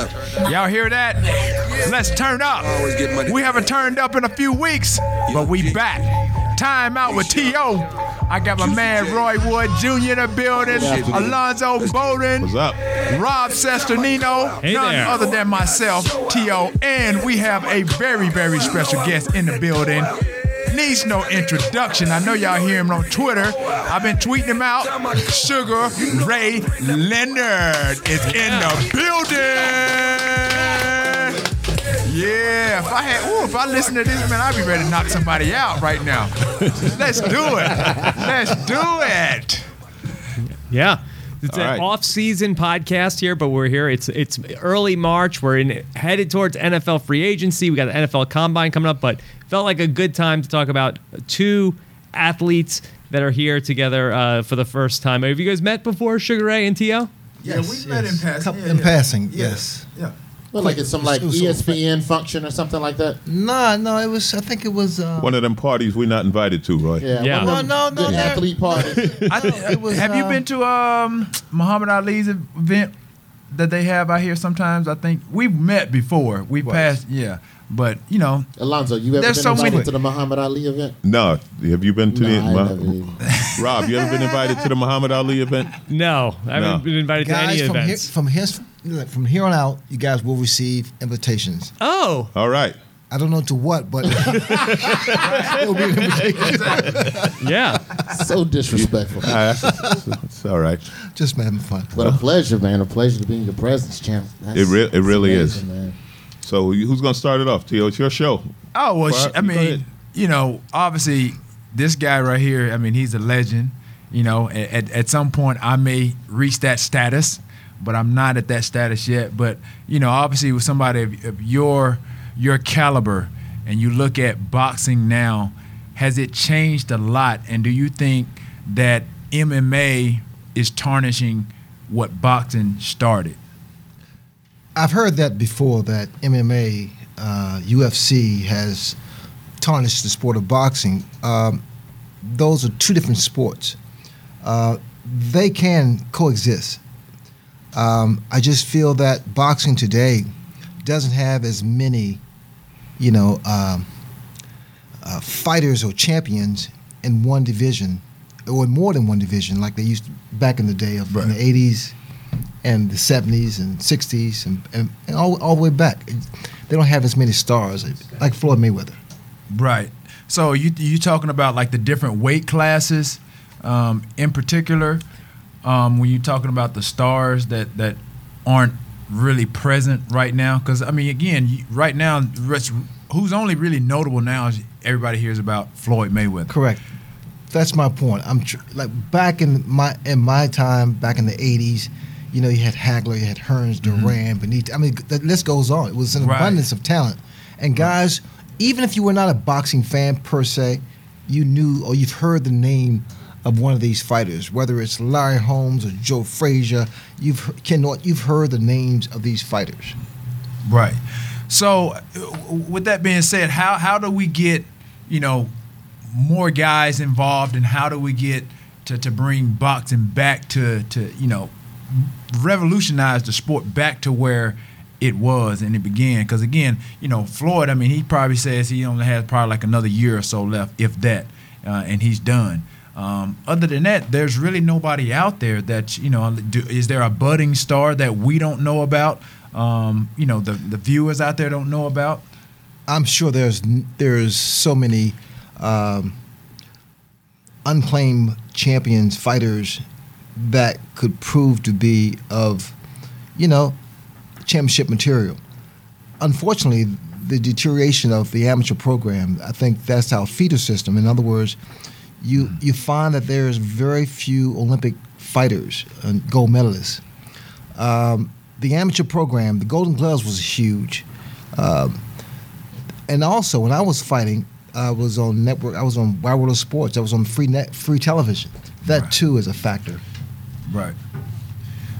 up. Y'all hear that? Let's turn up. Always get money. We haven't turned up in a few weeks, but we back. Time out with T.O. I got my man Roy Wood Jr. in the building. Alonzo Bowden. What's up? Rob Cesternino, Hey none there. other than myself, T.O. And we have a very, very special guest in the building. Needs no introduction. I know y'all hear him on Twitter. I've been tweeting him out. Sugar Ray Leonard is in the building. Yeah, if I had, ooh, if I listen to this, man, I'd be ready to knock somebody out right now. Let's do it. Let's do it. Yeah. It's All an right. off-season podcast here, but we're here. It's it's early March. We're in headed towards NFL free agency. We got the NFL Combine coming up, but felt like a good time to talk about two athletes that are here together uh, for the first time. Have you guys met before, Sugar Ray and T.O.? Yeah, we met in passing. Couple- Yeah, in yeah. passing, Yeah. yes. Yeah. Well, like it's some like It was- it ESPN function or something like that. No, no, it was. I think it was. Uh, One of them parties we're not invited to, Roy. Yeah. Yeah. one of them No, no, no, no. athlete parties. I, it was, have you uh, been to um Muhammad Ali's event that they have out here sometimes? I think we've met before. We passed, yeah. But you know, Alonzo, you ever been so invited many- to the Muhammad Ali event? No. Have you been to No, the I Ma- Rob, you ever been invited to the Muhammad Ali event? No, I haven't No. been invited to any guys from here, events. from here, from here on out, you guys will receive invitations. oh, All right. I don't know to what, but it'll be an invitation. yeah. So disrespectful. Uh, that's- it's all right. Just having fun. But a pleasure, man. A pleasure to be in your presence, champ. That's- It re- it that's really is. Man. So who's going to start it off, T.O.? It's your show. oh well. sh- I mean, you know, obviously, this guy right here. I mean, he's a legend. You know, at at some point, I may reach that status, but I'm not at that status yet. But you know, obviously, with somebody of, of your your caliber, and you look at boxing now, has it changed a lot? And do you think that MMA is tarnishing what boxing started? I've heard that before. That MMA, uh, UFC has tarnished the sport of boxing. Um, those are two different sports. Uh, they can coexist. Um, I just feel that boxing today doesn't have as many, you know, um, uh, fighters or champions in one division, or in more than one division, like they used to back in the day of in the '80s and the '70s and '60s and, and, and all, all the way back. They don't have as many stars like Floyd Mayweather. Right. So you you talking about like the different weight classes, um, in particular, um, when you're talking about the stars that that aren't really present right now? Because I mean, again, right now, who's only really notable now is everybody hears about Floyd Mayweather. Correct. That's my point. I'm tr- like back in my in my time, back in the '80s. You know, you had Hagler, you had Hearns, Duran, Benitez. I mean, the list goes on. It was an Right. abundance of talent, and guys, even if you were not a boxing fan per se, you knew or you've heard the name of one of these fighters, whether it's Larry Holmes or Joe Frazier. You've Norton, you've heard the names of these fighters. Right. So, with that being said, how how do we get you know more guys involved, and how do we get to, to bring boxing back to to you know revolutionize the sport back to where it was and it began? Because again, you know Floyd, I mean, he probably says he only has probably like another year or so left, if that, uh, and he's done. Um, other than that, there's really nobody out there that you know. Do, is there a budding star that we don't know about? Um, you know, the the viewers out there don't know about. I'm sure there's there's so many um, unclaimed champions fighters that could prove to be of you know championship material. Unfortunately, the deterioration of the amateur program, I think that's our feeder system. In other words, you you find that there's very few Olympic fighters and gold medalists. Um, the amateur program, the Golden Gloves was huge. Um, and also when I was fighting, I was on network. I was on Wide World of Sports. I was on free net, free television. That Right. too is a factor. Right.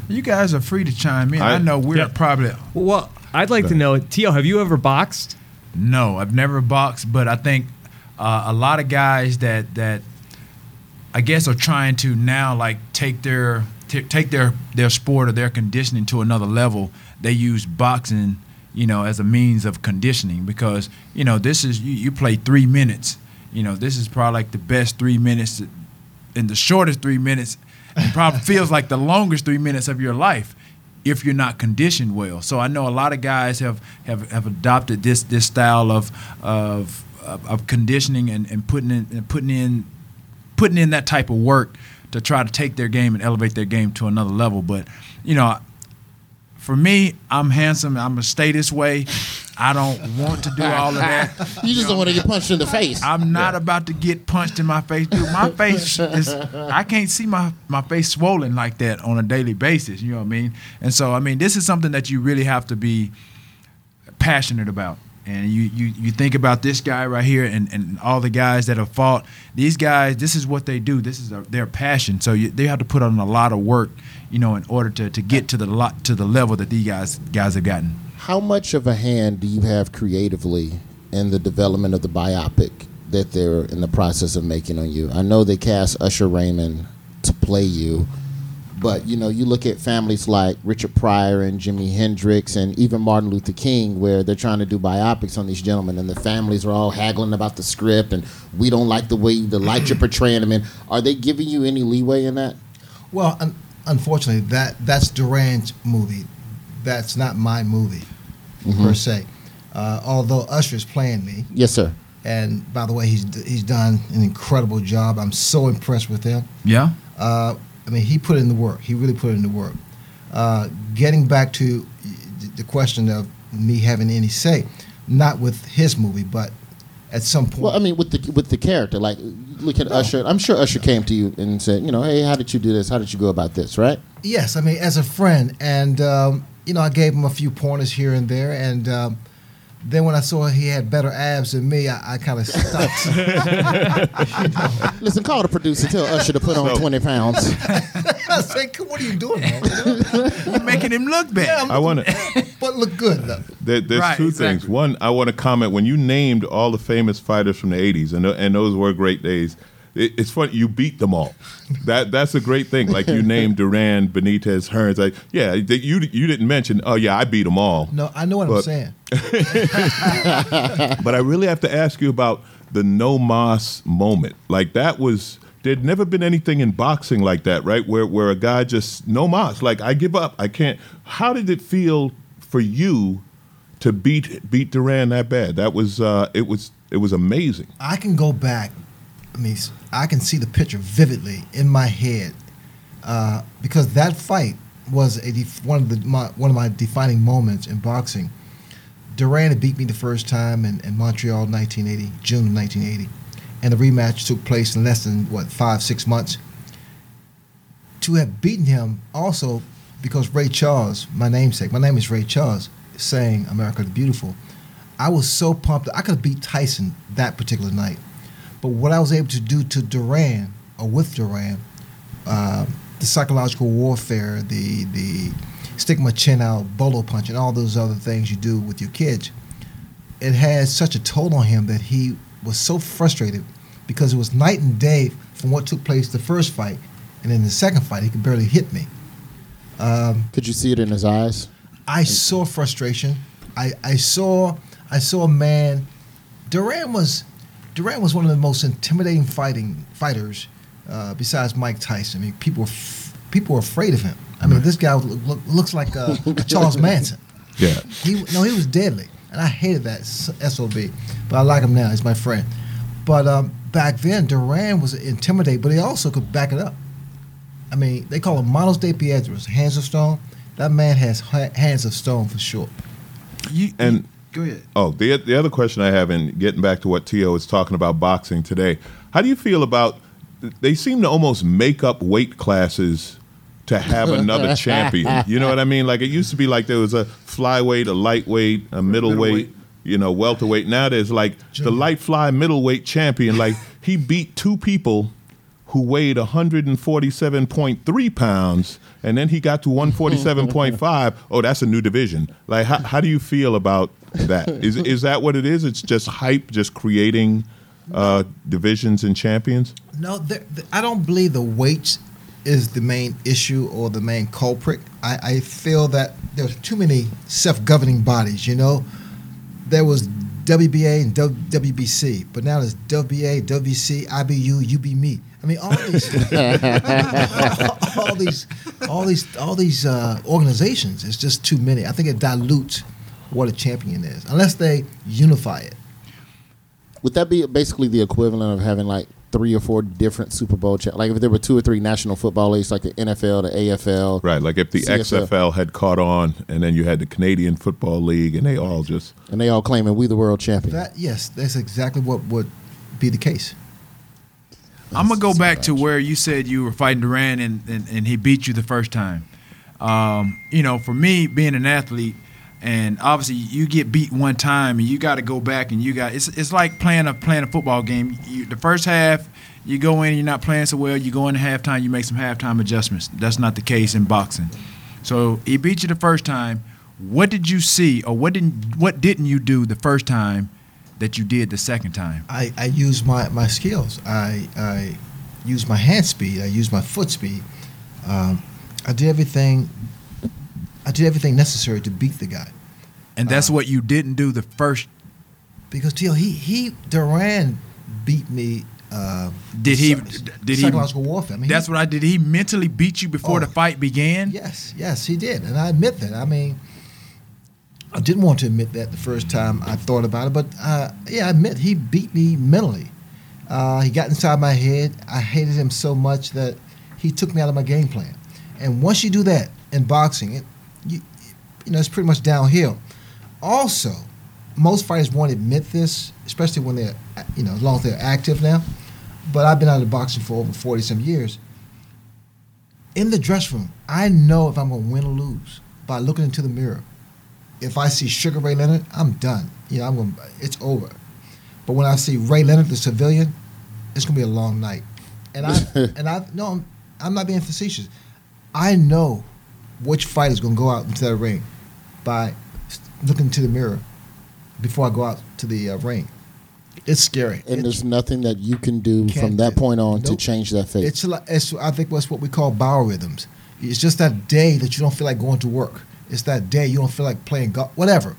You guys are free to chime in. I, I- know we're Yeah. probably Well, I'd like to know, T.O., have you ever boxed? No, I've never boxed, but I think uh, a lot of guys that that I guess are trying to now like take their t- take their their sport or their conditioning to another level. they use boxing, you know, as a means of conditioning because you know this is you, you play three minutes. You know, this is probably like the best three minutes, in the shortest three minutes, and probably feels like the longest three minutes of your life if you're not conditioned well. So I know a lot of guys have have, have adopted this this style of of of, of conditioning and, and putting in and putting in putting in that type of work to try to take their game and elevate their game to another level. But you know, for me, I'm handsome. I'm gonna stay this way. I don't want to do all of that. You just don't want to get punched in the face. I'm not about to get punched in my face, dude. My face is I can't see my, my face swollen like that on a daily basis, you know what I mean? And so I mean this is something that you really have to be passionate about. And you, you, you think about this guy right here and, and all the guys that have fought. These guys, this is what they do. This is a, their passion. So you, they have to put on a lot of work, you know, in order to, to get to the lot to the level that these guys guys have gotten. How much of a hand do you have creatively in the development of the biopic that they're in the process of making on you? I know they cast Usher Raymond to play you, but you know, you look at families like Richard Pryor and Jimi Hendrix and even Martin Luther King, where they're trying to do biopics on these gentlemen, and the families are all haggling about the script, and we don't like the way the light you're portraying them in. Are they giving you any leeway in that? Well, un- unfortunately, that that's Duran's movie. That's not my movie per se. Uh, although Usher's playing me, Yes, sir. and by the way, he's he's done an incredible job. I'm so impressed with him. Yeah? Uh, I mean, he put in the work. He really put in the work. Uh, getting back to the question of me having any say, not with his movie, but at some point. Well, I mean, with the with the character, like look at Usher. I'm sure Usher came to you and said, you know, hey, how did you do this? How did you go about this? Right? Yes, I mean as a friend, and um, you know I gave him a few pointers here and there, and um, then when I saw he had better abs than me, I, I kind of stopped. Listen, call the producer, tell Usher to put on 20 pounds. I said, "What are you doing, man? You're making him look bad. I want to. but look good though." There, there's Right, two exactly. things. One, I want to comment when you named all the famous fighters from the '80s, and and those were great days. It, it's funny you beat them all. That that's a great thing. Like you named Duran, Benitez, Hearns. Like yeah, that you you didn't mention. Oh yeah, I beat them all. No, I know what I'm saying. But I really have to ask you about the No Más moment. Like that was there'd never been anything in boxing like that, right? Where where a guy just No Más. Like I give up. I can't. How did it feel for you to beat beat Duran that bad? That was uh, it was it was amazing. I can go back. I mean, I can see the picture vividly in my head uh, because that fight was a def- one of the my, one of my defining moments in boxing. Duran had beat me the first time in, in Montreal, 1980, June of 1980, and the rematch took place in less than what five six months. To have beaten him also because Ray Charles, my namesake, my name is Ray Charles, saying "America the Beautiful." I was so pumped. I could have beat Tyson that particular night. But what I was able to do to Duran, or with Duran, uh, the psychological warfare, the the stick my chin out, bolo punch, and all those other things you do with your kids, it had such a toll on him that he was so frustrated because it was night and day from what took place the first fight, and in the second fight he could barely hit me. Um, Could you see it in his eyes? I saw frustration. I, I saw I saw a man. Duran was Duran was one of the most intimidating fighting fighters uh, besides Mike Tyson. I mean, people were f- people were afraid of him. I mean, this guy look, look, looks like uh, Charles Manson. Yeah. He no, he was deadly, and I hated that sob. But I like him now. He's my friend. But um, back then, Duran was intimidating, but he also could back it up. I mean, they call him Manos de Piedras, hands of stone. That man has ha- hands of stone for sure. You, And go ahead. Oh, the the other question I have, and getting back to what T.O. was talking about boxing today, how do you feel about? They seem to almost make up weight classes to have another champion. You know what I mean? Like it used to be like there was a flyweight, a lightweight, a middleweight, Middleweight. you know, welterweight. Now there's like the light fly middleweight champion. Like he beat two people who weighed 147.3 pounds, and then he got to 147.5. Oh, that's a new division. Like, how, how do you feel about that? Is is that what it is? It's just hype, just creating uh, divisions and champions. No, there- th- I don't believe the weights is the main issue or the main culprit. I, I feel that there's too many self-governing bodies. You know, there was WBA and WBC, but now there's WBA, WBC, IBU, UBME. I mean, all these, all these, all these, all these uh, organizations. It's just too many. I think it dilutes what a champion is, unless they unify it. Would that be basically the equivalent of having like three or four different Super Bowl cha- like if there were two or three national football leagues like the NFL, the AFL, Right, like if the CFL. XFL had caught on, and then you had the Canadian Football League, and they all just and they all claiming we the world champion. That yes, that's exactly what would be the case. I'm gonna go back to where you said you were fighting Duran and, and, and he beat you the first time. Um, you know, for me being an athlete, and obviously you get beat one time and you got to go back and you got it's it's like playing a playing a football game. You, the first half you go in, you're not playing so well. You go into halftime, you make some halftime adjustments. That's not the case in boxing. So he beat you the first time. What did you see, or what didn't what didn't you do the first time that you did the second time? I, I use my, my skills. I I use my hand speed. I use my foot speed. Um, I did everything. I did everything necessary to beat the guy And that's what you didn't do the first because Teal he he Duran beat me. Uh, Did he- did he- psychological warfare? I mean, That's he, what I did. He mentally beat you before Oh. the fight began. Yes, yes, he did, and I admit that. I mean, I didn't want to admit that the first time I thought about it, but uh, yeah, I admit he beat me mentally. Uh, he got inside my head. I hated him so much that he took me out of my game plan. And once you do that in boxing, it, you, you know, it's pretty much downhill. Also, most fighters won't admit this, especially when they're, you know, as long as they're active now. But I've been out of boxing for over forty some years in the dress room, I know if I'm going to win or lose by looking into the mirror. If I see Sugar Ray Leonard, I'm done. You know, I'm going. It's over. But when I see Ray Leonard, the civilian, it's going to be a long night. And I and I no, I'm, I'm not being facetious. I know which fighter is going to go out into that ring by looking into the mirror before I go out to the uh, ring. It's scary. and It's- there's nothing that you can do from that point on to change that fate. It's, like, it's I think that's what we call biorhythms. It's just that day that you don't feel like going to work. It's that day you don't feel like playing golf, whatever.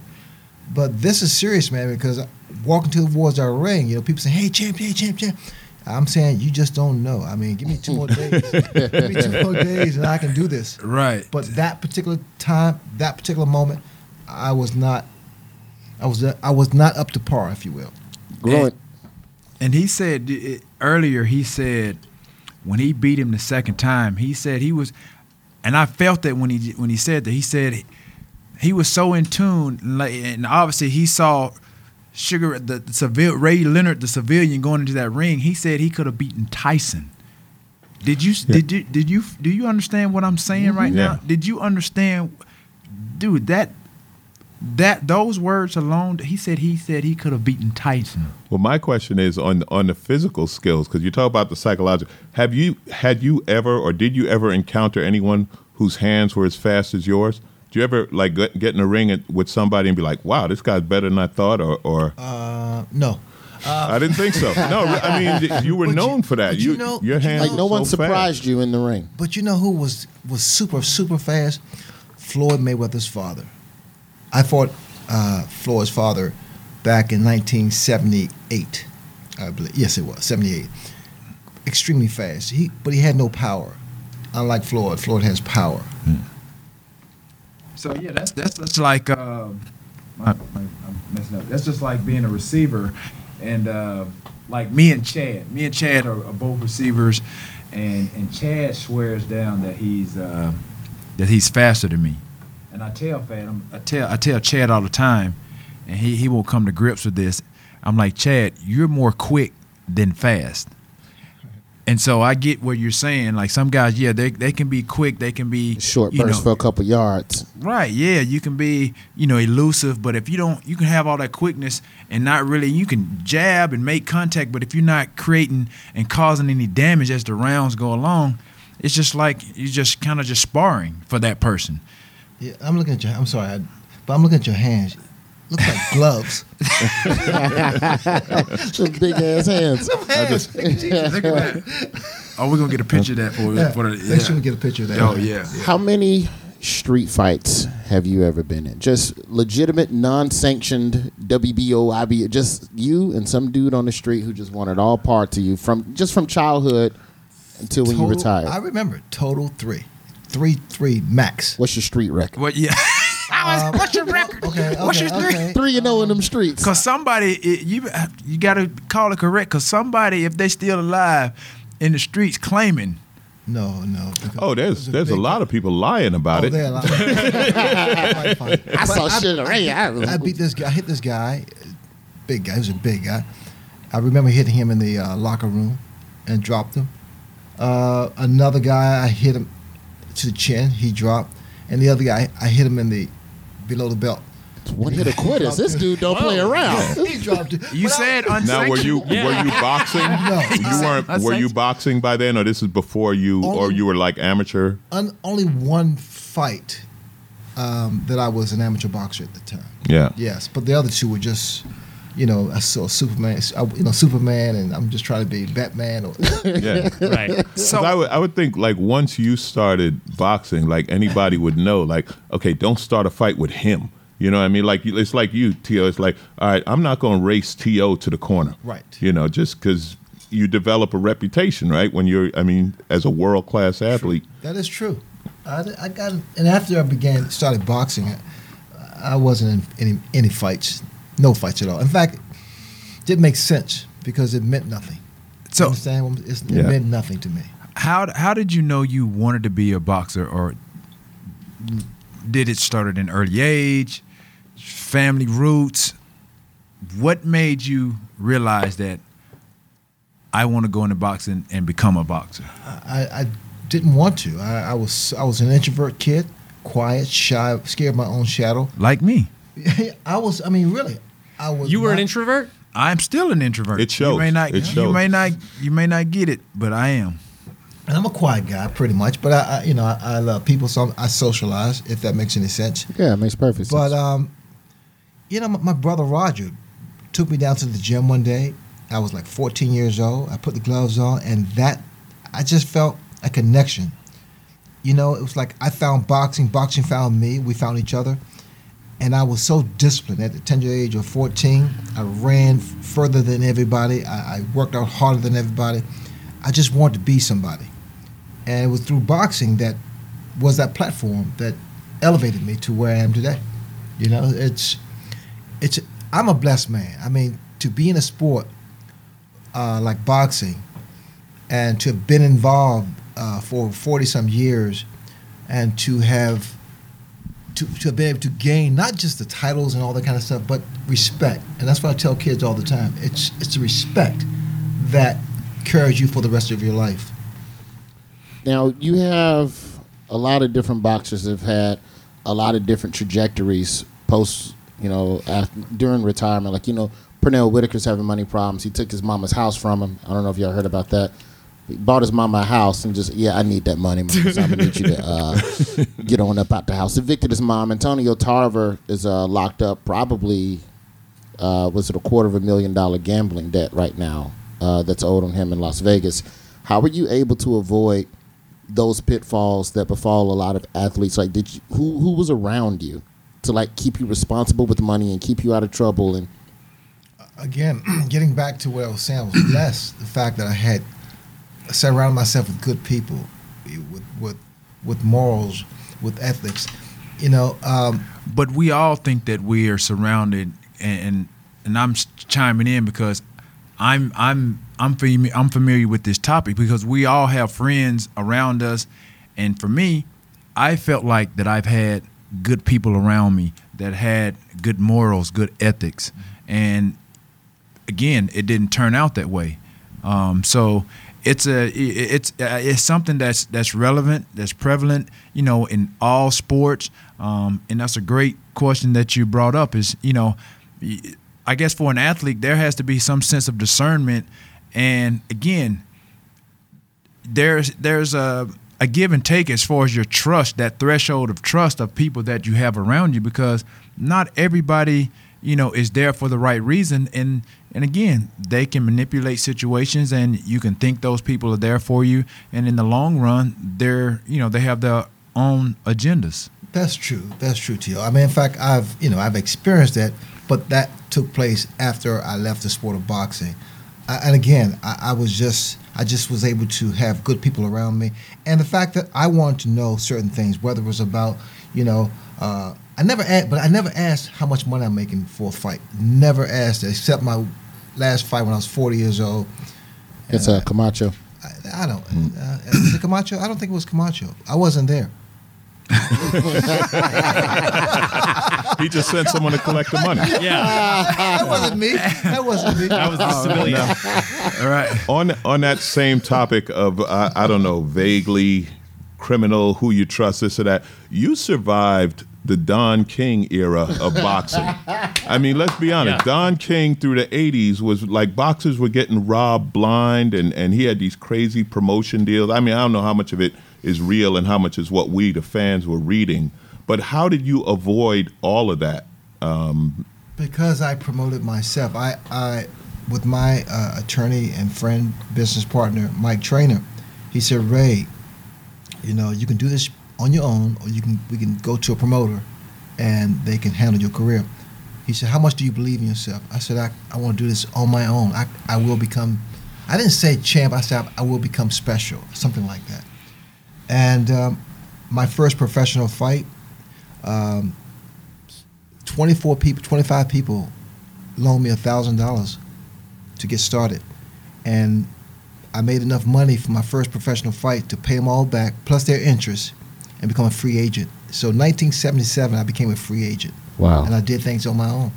But this is serious, man, because walking towards our ring, you know, people say, "Hey, champ, hey, champ, champ." I'm saying you just don't know. I mean, give me two more days. give me two more days, and I can do this. Right. But that particular time, that particular moment, I was not. I was I was not up to par, if you will. Growing, And he said it, earlier, he said when he beat him the second time, he said he was, and I felt that when he when he said that, he said he was so in tune, and obviously he saw Sugar the, the civil Ray Leonard, the civilian, going into that ring. He said he could have beaten Tyson. Did you did you did you do you understand what I'm saying mm-hmm. right now? Did you understand, dude? That that those words alone, he said he said he could have beaten Tyson. Well, my question is on on the physical skills because you talk about the psychological. Have you had you ever or did you ever encounter anyone whose hands were as fast as yours? Do you ever like get, get in a ring with somebody and be like, "Wow, this guy's better than I thought," or, or Uh, no, I didn't think so. No, I mean you were But you- known for that. but you know- your but hands like no one so surprised fast. you in the ring. But you know who was was super super fast? Floyd Mayweather's father. I fought uh, Floyd's father back in 1978. I believe. Yes, it was 78. Extremely fast. He but he had no power. Unlike Floyd, Floyd has power. So yeah, that's that's that's like um, I, I'm messing up. That's just like being a receiver, and uh, like me and Chad. Me and Chad are, are both receivers, and and Chad swears down that he's uh, that he's faster than me, and I tell Fat, I tell I tell Chad all the time, and he he won't come to grips with this. I'm like Chad, you're more quick than fast. And so I get what you're saying. Like some guys, yeah, they, they can be quick. They can be Short you burst know, for a couple yards. Right, yeah, you can be, you know, elusive, but if you don't, you can have all that quickness and not really, you can jab and make contact, but if you're not creating and causing any damage as the rounds go along, it's just like you're just kind of just sparring for that person. Yeah, I'm looking at your. I'm sorry, I, but I'm looking at your hands. Look like gloves. Some big ass hands. Look at that. Oh, we're gonna get a picture of that for, Yeah, for the. Make sure we Yeah. get a picture of that. Oh yeah. How many street fights have you ever been in? Just legitimate, non-sanctioned WBO, IB, just you and some dude on the street who just wanted all parts of you from just from childhood until when you retired. I remember total three, three, three max. What's your street record? What? Yeah. Um, What's your record? Okay, What's okay, your three? okay. Three you know in them streets. Cause somebody, it, you you gotta call it correct. Cause somebody, if they still alive, in the streets claiming. No, no. Oh, it there's a there's a big- lot of people lying about Oh, it. lying. Quite. I saw But shit already. I, I beat this guy. I hit this guy. Big guy. He was a big guy. I remember hitting him in the uh, locker room and dropped him. Uh, another guy, I hit him to the chin. He dropped. And the other guy, I hit him in the below the belt. One hit of quitters. This dude don't play around. he dropped it. You But I- said Now, were you Yeah. were you boxing? No. you weren't. Were you boxing by then, or this is before you, or Only- you were like amateur? un, only one fight um, that I was an amateur boxer at the time. Yeah. Yes, but the other two were just, you know, I saw Superman, you know, Superman, and I'm just trying to be Batman. Or, Yeah. Right. 'Cause I would, I would think like once you started boxing, like anybody would know, like, okay, don't start a fight with him. You know what I mean? Like it's like you, T.O. It's like, all right, I'm not going to race T.O. to the corner. Right. You know, just because you develop a reputation, right? When you're, I mean, as a world class athlete. that is true. I, I got, and after I began started boxing, I, I wasn't in any any fights, no fights at all. In fact, it didn't make sense because it meant nothing. So understand? It's, It Yeah. meant nothing to me. how how did you know you wanted to be a boxer, or did it start at an early age? Family roots. What made you realize that I want to go into boxing and become a boxer? I, I didn't want to. I, I was I was an introvert kid, quiet, shy, scared of my own shadow. Like me, I was. I mean, really, I was. You were an introvert? I'm still an introvert. It shows. You may not. It shows. You may not. You may not get it, but I am. And I'm a quiet guy, pretty much. But I, I you know, I, I love people, so I socialize. If that makes any sense. Yeah, it makes perfect sense. But um, you know, my, my brother Roger took me down to the gym one day. I was like 14 years old. I put the gloves on, and that I just felt a connection. You know, it was like I found boxing, boxing found me. We found each other, and I was so disciplined at the tender age of 14. I ran further than everybody. I, I worked out harder than everybody. I just wanted to be somebody, and it was through boxing that was that platform that elevated me to where I am today. You know, it's it's I'm a blessed man. I mean, to be in a sport uh, like boxing and to have been involved uh, for 40 some years and to have to, to been able to gain not just the titles and all that kind of stuff, but respect. And that's what I tell kids all the time. It's it's the respect that carries you for the rest of your life. Now you have a lot of different boxers have had a lot of different trajectories post, you know, after, during retirement. Like you know, Pernell Whitaker's having money problems. He took his mama's house from him. I don't know if y'all heard about that. He bought his mama a house and just yeah, I need that money, mama. So I'm gonna need you to uh, get on up out the house. Evicted his mom. Antonio Tarver is uh, locked up, probably uh, was it a quarter of a million dollar gambling debt right now uh, that's owed on him in Las Vegas. How were you able to avoid those pitfalls that befall a lot of athletes? Like, did you, who who was around you to like keep you responsible with money and keep you out of trouble? And again, getting back to what I was saying, I was blessed. The fact that I had surrounded myself with good people, with with with morals, with ethics. You know, um, but we all think that we are surrounded and and, and I'm chiming in because I'm I'm I'm familiar, I'm familiar with this topic because we all have friends around us and for me I felt like that I've had good people around me that had good morals, good ethics and again it didn't turn out that way. Um, so it's a it's uh, it's something that's that's relevant, that's prevalent, you know, in all sports. Um, and that's a great question that you brought up. Is you know, I guess for an athlete there has to be some sense of discernment, and again, there's there's a a give and take as far as your trust, that threshold of trust of people that you have around you, because not everybody you know, is there for the right reason. And and again, they can manipulate situations, and you can think those people are there for you. And in the long run, they're you know they have their own agendas. That's true. That's true, Tio. I mean, in fact, I've you know I've experienced that, but that took place after I left the sport of boxing. I, and again, I, I was just I just was able to have good people around me, and the fact that I wanted to know certain things, whether it was about you know. Uh, I never asked, but I never asked how much money I'm making for a fight. Never asked, except my last fight when I was 40 years old. It's a Camacho. I, I don't. Uh, is it Camacho? I don't think it was Camacho. I wasn't there. He just sent someone to collect the money. Yeah, That wasn't me. That wasn't me. that was the civilian. All right. on on that same topic of uh, I don't know vaguely criminal who you trust this or that you survived the Don King era of boxing. I mean, let's be honest. Yeah. Don King through the '80s was like boxers were getting robbed blind, and and he had these crazy promotion deals. I mean, I don't know how much of it is real and how much is what we the fans were reading. But how did you avoid all of that? Because I promoted myself. I, I with my uh, attorney and friend, business partner, Mike Trainer, he said, Ray, you know, you can do this on your own, or you can we can go to a promoter, and they can handle your career. He said, How much do you believe in yourself? I said, I, I want to do this on my own. I, I will become, I didn't say champ, I said, I will become special, something like that. And um, my first professional fight, um, 24 people, 25 people loaned me $1,000 to get started. And I made enough money for my first professional fight to pay them all back, plus their interest, and become a free agent. So 1977, I became a free agent. Wow. And I did things on my own.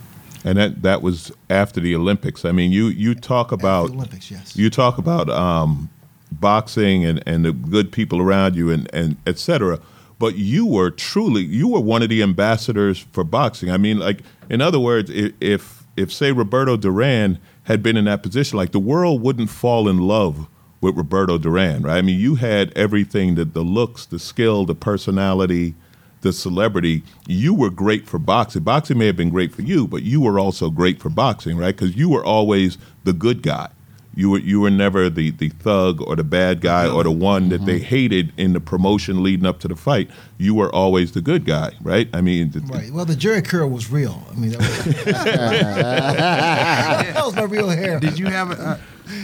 And that that was after the Olympics. I mean, you you talk about the Olympics, yes. you talk about um, boxing and, and the good people around you and, and et cetera. But you were truly you were one of the ambassadors for boxing. I mean, like in other words, i- if if say Roberto Duran had been in that position, like the world wouldn't fall in love with Roberto Duran, right? I mean, you had everything that the looks, the skill, the personality, the celebrity. You were great for boxing. Boxing may have been great for you, but you were also great for boxing, right? Because you were always the good guy. You were you were never the the thug or the bad guy or the one that they hated in the promotion leading up to the fight. You were always the good guy, right? I mean, the- Right. Well, the Jheri curl was real. I mean, that was, that was my real hair. Did you have, uh,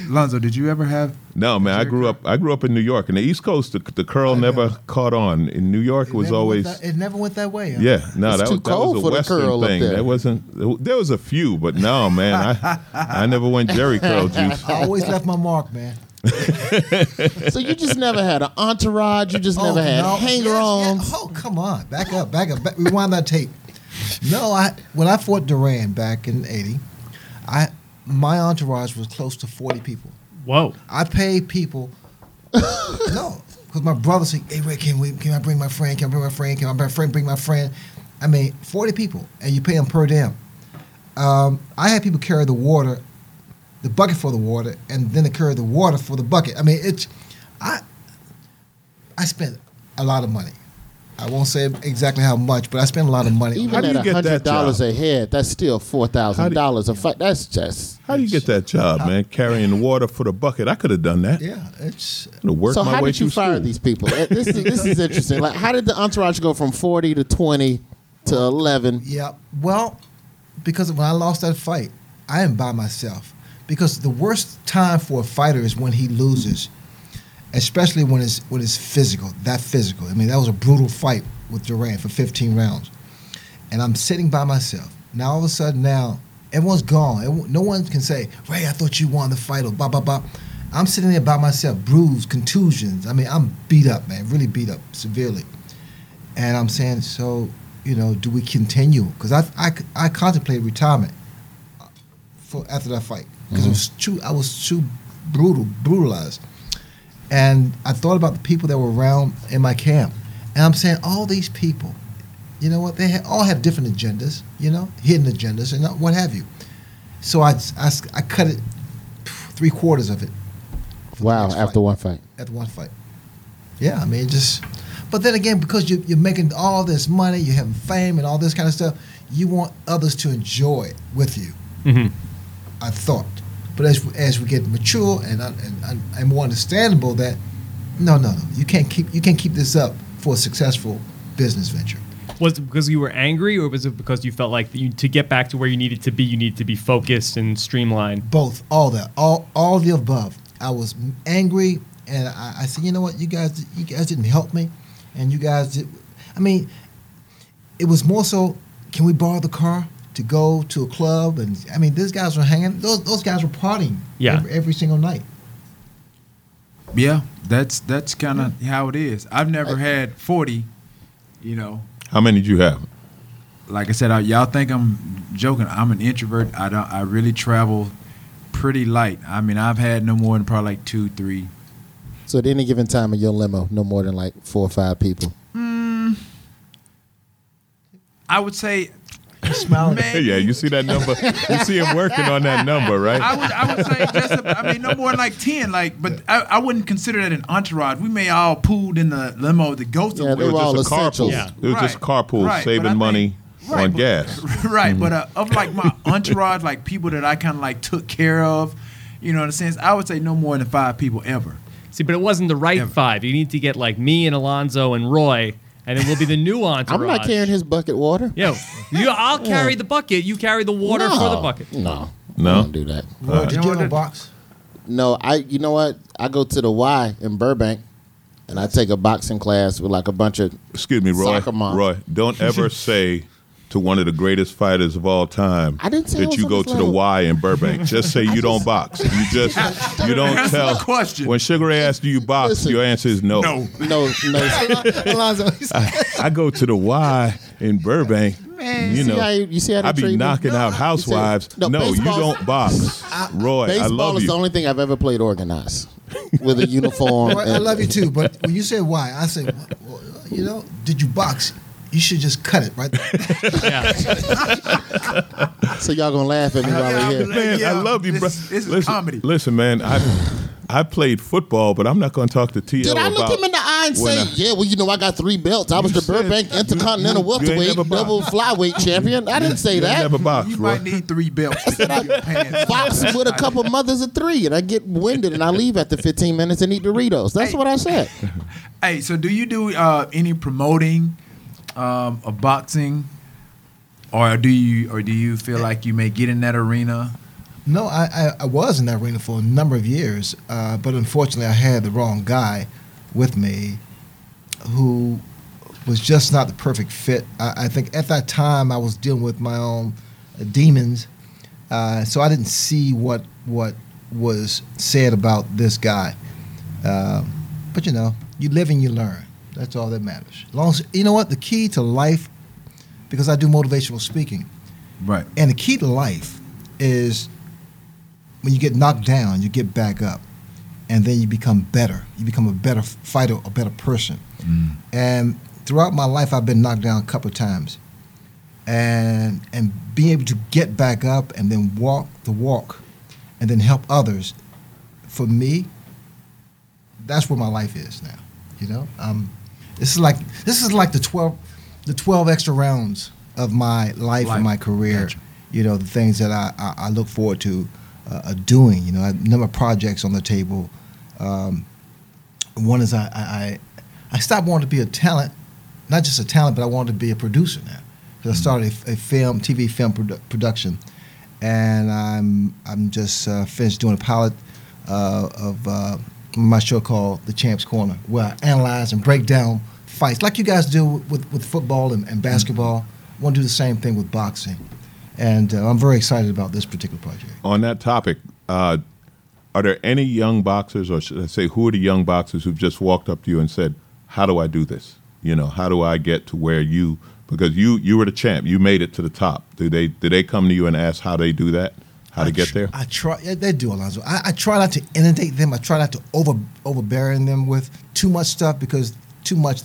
Lonzo? Did you ever have? no man. I grew up I grew up in New York, in the East Coast. The, the curl never caught on. In New York, It was always that, it never went that way. huh? Yeah, no, It's that too was, that cold was a for the Western curl up thing. there. That wasn't. There was a few, but no, man, I I never went Jheri curl juice. I always left my mark, man. so you just never had an entourage. You just Oh, never had no. hanger-ons. Yes, yes. Oh, come on. Back up, back up. Back, rewind that tape. No, I when I fought Duran back in '80, I my entourage was close to 40 people. Whoa. I paid people. no, because my brother said, "Hey, Ray, can we? Can I bring my friend? Can I bring my friend? Can my friend bring my friend?" I mean, 40 people, and you pay them per diem. Um, I had people carry the water, the bucket for the water, and then they carry the water for the bucket. I mean, it's I I spent a lot of money. I won't say exactly how much, but I spent a lot of money. Even How do at you get hundred that dollars a head, that's still four thousand dollars a fight. That's just. How do you get that job, man? Carrying water for the bucket. I could have done that. yeah, it's I'd have worked So my how way did you through fire school. these people? Uh, This is this is interesting. Like, how did the entourage go from forty to twenty to eleven? Yeah. Well, because when I lost that fight, I am by myself. Because the worst time for a fighter is when he loses, especially when it's when it's physical, that physical. I mean, that was a brutal fight with Duran for 15 rounds, and I'm sitting by myself. Now all of a sudden, now everyone's gone. No one can say, "Ray, I thought you won the fight," or blah blah blah. I'm sitting there by myself, bruised, contusions. I mean, I'm beat up, man, really beat up severely. And I'm saying, so, you know, do we continue? Because I, I, I contemplated retirement uh, for after that fight because it mm-hmm. was too, I was too brutal, brutalized. And I thought about the people that were around in my camp, and I'm saying, all these people, you know what? They had, all have different agendas, you know, hidden agendas, and what have you. So I, I, I cut it, three quarters of it Wow! After fight. one fight, After one fight. Yeah, I mean, just. But then again, because you, you're making all this money, you're having fame and all this kind of stuff, you want others to enjoy it with you. Mhm. I thought, but as as we get mature and and, and, more understandable, that no, no, no, you can't keep you can't keep this up for a successful business venture. Was it because you were angry, or was it because you felt like you, to get back to where you needed to be, you needed to be focused and streamlined? Both, all that, all all the above. I was angry, and I, I said, you know what, you guys, you guys didn't help me, and you guys did. I mean, it was more so. Can we borrow the car to go to a club? And I mean, these guys were hanging. Those those guys were partying. Yeah. every, every single night. Yeah, that's that's kind of how it is. I've never had forty. You know, How many did you have? like I said, I, y'all think I'm joking. I'm an introvert. I don't. I really travel pretty light. I mean, I've had no more than probably like two, three. So at any given time in your limo, no more than like four or five people. Hmm. I would say, He's smiling. man, yeah, you see that number? You see him working on that number, right? I would, I would say just, a, I mean, no more than like ten. Like, but I, I wouldn't consider that an entourage. We may all pooled in the limo to go Yeah, somewhere. they it were was all just carpool. essentials. Yeah. It was just carpool, Right, but I saving think- money right, on but- gas. right, but uh, of like my entourage, like people that I kind of like took care of, you know, in a sense, I would say no more than five people ever. See, but it wasn't the right Ever. five. You need to get like me and Alonzo and Roy, and then we'll be the new entourage. I'm not carrying his bucket water. Yo, you, I'll carry the bucket. You carry the water no. for the bucket. No, No? I don't do that. Roy, did You you know have a box? No, I. You know what? I go to the Y in Burbank, and I take a boxing class with like a bunch of. Excuse me, Roy. Soccer mom. Roy, don't ever say to one of the greatest fighters of all time I didn't say that you go the to the. Y in Burbank. Just say you don't box. You just you don't Answer tell. the question. When Sugar Ray asks, "Do you box?" Listen. your answer is no. No. No, no. Alonzo, he's- I go to the Y in Burbank. Man, you see know, how you- you see how they I be treat me? knocking No, out you housewives. say- no, no, you don't box. Roy, I Baseball love is you. the only thing I've ever played organized with a uniform. Roy, I love you too, but when you say why, I said, well, you know, did you box? You should just cut it right there. So y'all gonna laugh at me while Yeah, we're here. I'm man, Yeah, I love you, bro. this- this is listen, comedy. Listen, man, I I played football, but I'm not going to talk to TL Did I look about him in the eye and say, I- "Yeah, well, you know, I got three belts. I was the Burbank you- Intercontinental you- you Welterweight, never double flyweight champion"? I didn't say You that. never boxed, you Roy. might need three belts to keep your pants. Box with a couple mothers of three, and I get winded, and I leave after 15 minutes and eat Doritos. That's Hey. what I said. Hey, so do you do uh, any promoting um, of boxing, or do you, or do you feel like you may get in that arena? No, I, I, I was in that arena for a number of years, uh, but unfortunately, I had the wrong guy with me who was just not the perfect fit. I, I think at that time I was dealing with my own uh, demons, uh, so I didn't see what what was said about this guy. Um, but you know, you live and you learn. That's all that matters. As long as you know what the key to life, because I do motivational speaking. Right. And the key to life is when you get knocked down, you get back up, and then you become better. You become a better fighter, a better person. And throughout my life, I've been knocked down a couple of times, and and being able to get back up and then walk the walk, and then help others. For me, that's where my life is now. You know, um, this is like this is like the twelve, the twelve extra rounds of my life, Life. and my career. Gotcha. You know, the things that I, I, I look forward to uh, uh, doing. You know, a number of projects on the table. Um, one is I, I I stopped wanting to be a talent, not just a talent, but I wanted to be a producer now. 'Cause I started a, a film, TV film produ- production, and I'm I'm just uh, finished doing a pilot uh, of uh, my show called The Champs Corner, where I analyze and break down fights like you guys do with, with football and, and basketball. I want to do the same thing with boxing, and uh, I'm very excited about this particular project. On that topic, uh, are there any young boxers, or should I say, who are the young boxers who've just walked up to you and said, "How do I do this? You know, how do I get to where you?" Because you you were the champ, you made it to the top. Do they do they come to you and ask how they do that? How to I get tr- there? I try. Yeah, they do, Alonzo. I, I try not to inundate them. I try not to over overbearing them with too much stuff because too much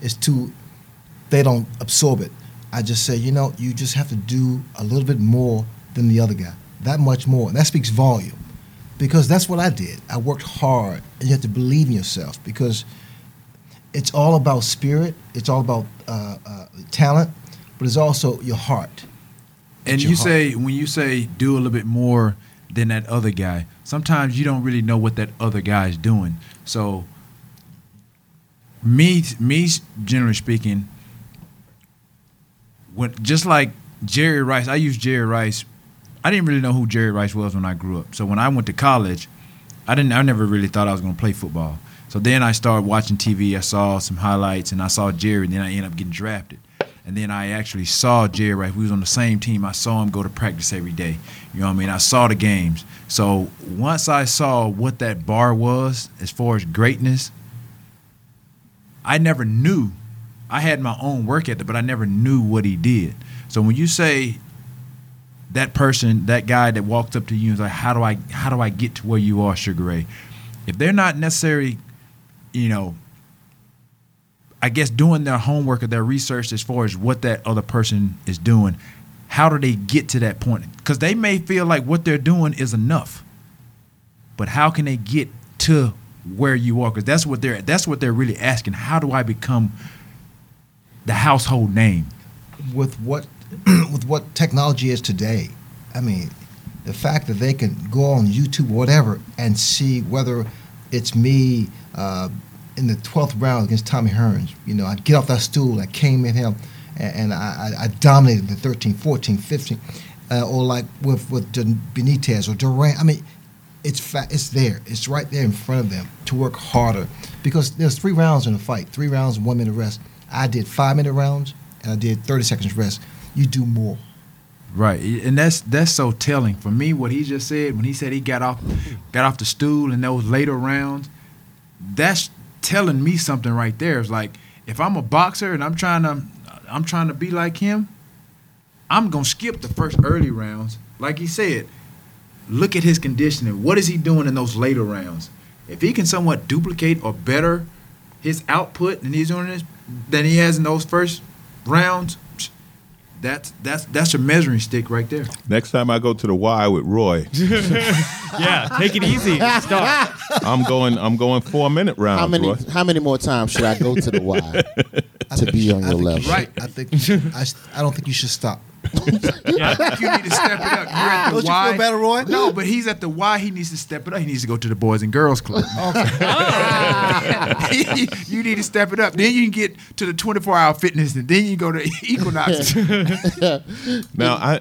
is too. They don't absorb it. I just say, you know, you just have to do a little bit more than the other guy. That much more. And that speaks volume, because that's what I did. I worked hard, and you have to believe in yourself because it's all about spirit. It's all about uh, uh, talent, but it's also your heart. And you heart. say when you say do a little bit more than that other guy, sometimes you don't really know what that other guy is doing. So me me generally speaking, when just like Jerry Rice, I use Jerry Rice. I didn't really know who Jerry Rice was when I grew up. So when I went to college, I didn't. I never really thought I was going to play football. So then I started watching TV. I saw some highlights, and I saw Jerry. And then I ended up getting drafted. And then I actually saw Jerry Rice. We was on the same team. I saw him go to practice every day. You know what I mean? I saw the games. So once I saw what that bar was as far as greatness, I never knew. I had my own work ethic, but I never knew what he did. So when you say that person, that guy that walked up to you and was like, "How do I, how do I get to where you are, Sugar Ray?" If they're not necessarily, you know, I guess doing their homework or their research as far as what that other person is doing, how do they get to that point? Because they may feel like what they're doing is enough, but how can they get to where you are? Because that's what they're that's what they're really asking. How do I become the household name? with what with what technology is today, I mean, the fact that they can go on YouTube whatever and see whether it's me uh, in the twelfth round against Tommy Hearns. You know, I get off that stool, I came at him, and, and I, I I dominated the 13, 14, 15, uh, or like with with Benitez or Duran. I mean, it's fa- it's there. It's right there in front of them to work harder because there's three rounds in a fight, three rounds, one minute rest. I did five minute rounds and I did 30 seconds rest. You do more. Right, and that's that's so telling for me. What he just said when he said he got off got off the stool in those later rounds, that's telling me something right there. It's like if I'm a boxer and I'm trying to I'm trying to be like him, I'm gonna skip the first early rounds. Like he said, look at his conditioning. What is he doing in those later rounds? If he can somewhat duplicate or better his output than he's doing this than he has in those first rounds, that's that's that's a measuring stick right there. Next time I go to the Y with Roy, Yeah, take it easy. Start. I'm going. I'm going four minute rounds. How many Roy. how many more times should I go to the Y to be on I your think- level? Right. I think you should, I, s- I don't think you should stop. I think you need to step it up. You're at the Don't you feel better, Roy? No, but he's at the Y. He needs to step it up. He needs to go to the Boys and Girls Club. Okay. you need to step it up. Then you can get to the 24 hour fitness, and then you go to Equinox. Now I,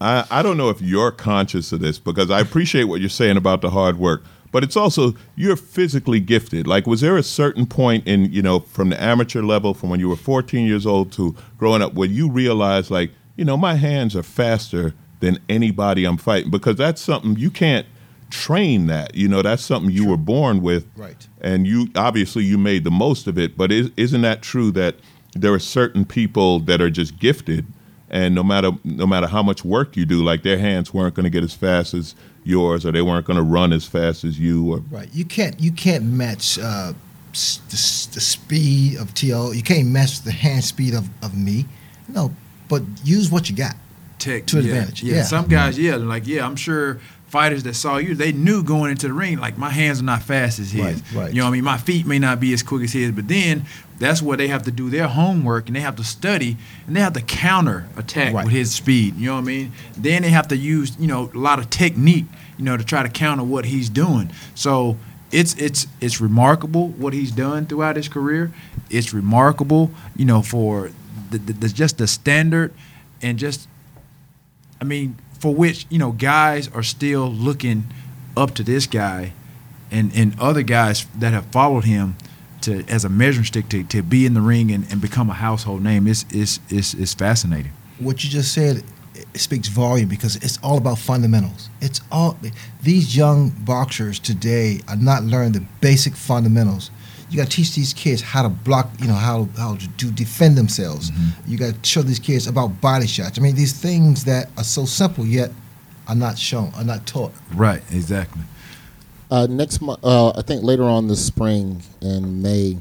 I I don't know if you're conscious of this because I appreciate what you're saying about the hard work, but it's also you're physically gifted. Like, was there a certain point in you know from the amateur level, from when you were 14 years old to growing up, where you realized like you know my hands are faster than anybody I'm fighting because that's something you can't train that. You know, that's something you were born with. Right. And you obviously you made the most of it, but is, isn't that true that there are certain people that are just gifted and no matter no matter how much work you do, like their hands weren't going to get as fast as yours or they weren't going to run as fast as you or Right. You can't you can't match uh, s- the, s- the speed of T.O. You can't match the hand speed of, of me. No, but use what you got. Tech, To yeah, advantage, Yeah. yeah. some guys, yeah, like, yeah, I'm sure fighters that saw you, they knew going into the ring, like my hands are not fast as his. Right, right. You know what I mean? My feet may not be as quick as his, but then that's where they have to do their homework and they have to study and they have to counter attack Right. with his speed. You know what I mean? Then they have to use, you know, a lot of technique, you know, to try to counter what he's doing. So it's it's it's remarkable what he's done throughout his career. It's remarkable, you know, for the, the, the just the standard and just I mean, for which you know guys are still looking up to this guy, and and other guys that have followed him to as a measuring stick to, to be in the ring and, and become a household name. It's it's it's, fascinating. What you just said speaks volume because it's all about fundamentals. It's all these young boxers today are not learning the basic fundamentals. You got to teach these kids how to block, you know, how how to defend themselves. You got to show these kids about body shots. I mean, these things that are so simple yet are not shown, are not taught. Right. Exactly. Uh, next month, uh, I think later on this spring in May,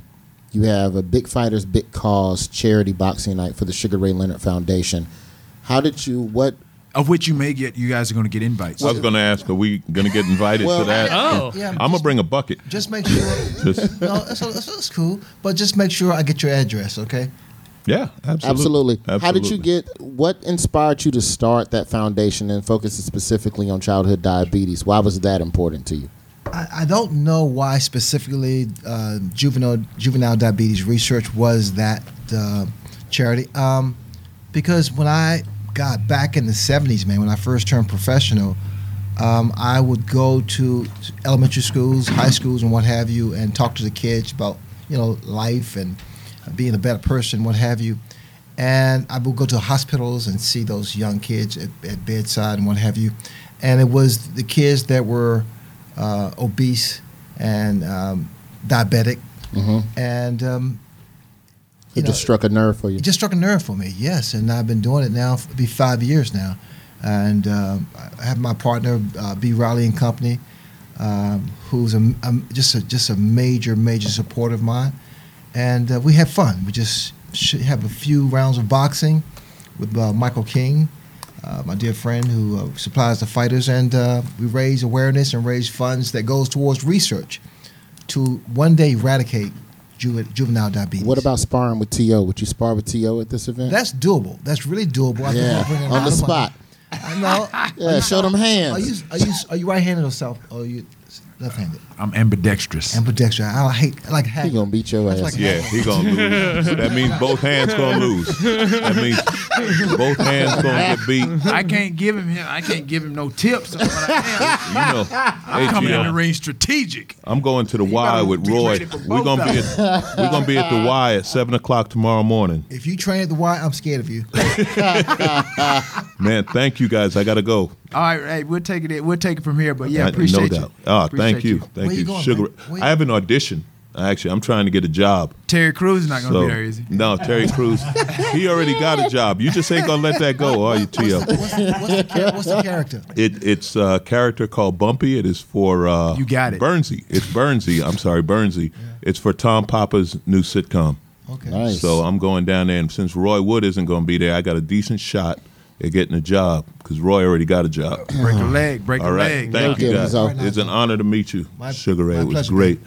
you have a Big Fighters Big Cause charity boxing night for the Sugar Ray Leonard Foundation. How did you? What? Of which you may get. You guys are going to get invites. I was going to ask, are we going to get invited Well, to that? Oh. Yeah, I'm going to bring a bucket. Just make sure. Just- no, that's, that's, that's cool. But just make sure I get your address, okay? Yeah, absolutely. Absolutely. How did you get? What inspired you to start that foundation and focus specifically on childhood diabetes? Why was that important to you? I, I don't know why specifically uh, juvenile juvenile diabetes research was that uh, charity. Um, because when I got back in the '70s, man, when I first turned professional, um, I would go to elementary schools, high schools, and what have you, and talk to the kids about you know life and being a better person, what have you. And I would go to hospitals and see those young kids at, at bedside and what have you. And it was the kids that were uh, obese and um, diabetic, hmm and um, It know, just struck a nerve for you. it just struck a nerve for me. Yes, and I've been doing it now. For, be five years now, and um, I have my partner uh, B Riley and Company, um, who's a, a- just a just a major major supporter of mine, and uh, we have fun. We just have a few rounds of boxing with uh, Michael King. Uh, my dear friend who uh, supplies the fighters, and uh, we raise awareness and raise funds that goes towards research to one day eradicate ju- juvenile diabetes. What about sparring with T.O? Would you spar with T.O at this event? That's doable. That's really doable. I yeah, bring on the spot. I know. Yeah, show them Are hands. you are you are you right-handed or self? Or are you left-handed? I'm ambidextrous. Ambidextrous. I hate I like He hack. gonna beat your ass. like- Yeah, he gonna lose. that means both hands gonna lose. That means both hands gonna get beat. I can't give him I can't give him no tips on what I You know, am. I'm hey, coming in the ring strategic. I'm going to the Y with Roy. We're gonna be at we're gonna be at the Y at seven o'clock tomorrow morning. If you train at the Y, I'm scared of you. Man, thank you guys. I gotta go. All right, hey, we'll take it. We'll take it from here. But yeah, I- appreciate no you. doubt. Ah, Appreciate thank you, thank Where you, you going, Sugar. you- I have an audition. Actually, I'm trying to get a job. Terry Crews is not going to So be there, is he? no, Terry Crews. he already got a job. You just ain't gonna let that go, are you, T.O? What's the, what's, the, what's the character? It, it's a character called Bumpy. It is for uh, You got it. Bernsey. It's Bernsey. I'm sorry, Bernsey. It's for Tom Papa's new sitcom. Okay. Nice. So I'm going down there, and since Roy Wood isn't going to be there, I got a decent shot at getting a job because Roy already got a job. Break a leg. Break All a right, leg. thank you guys. so- It's an honor to meet you, My- Sugar Ray. It was pleasure, great.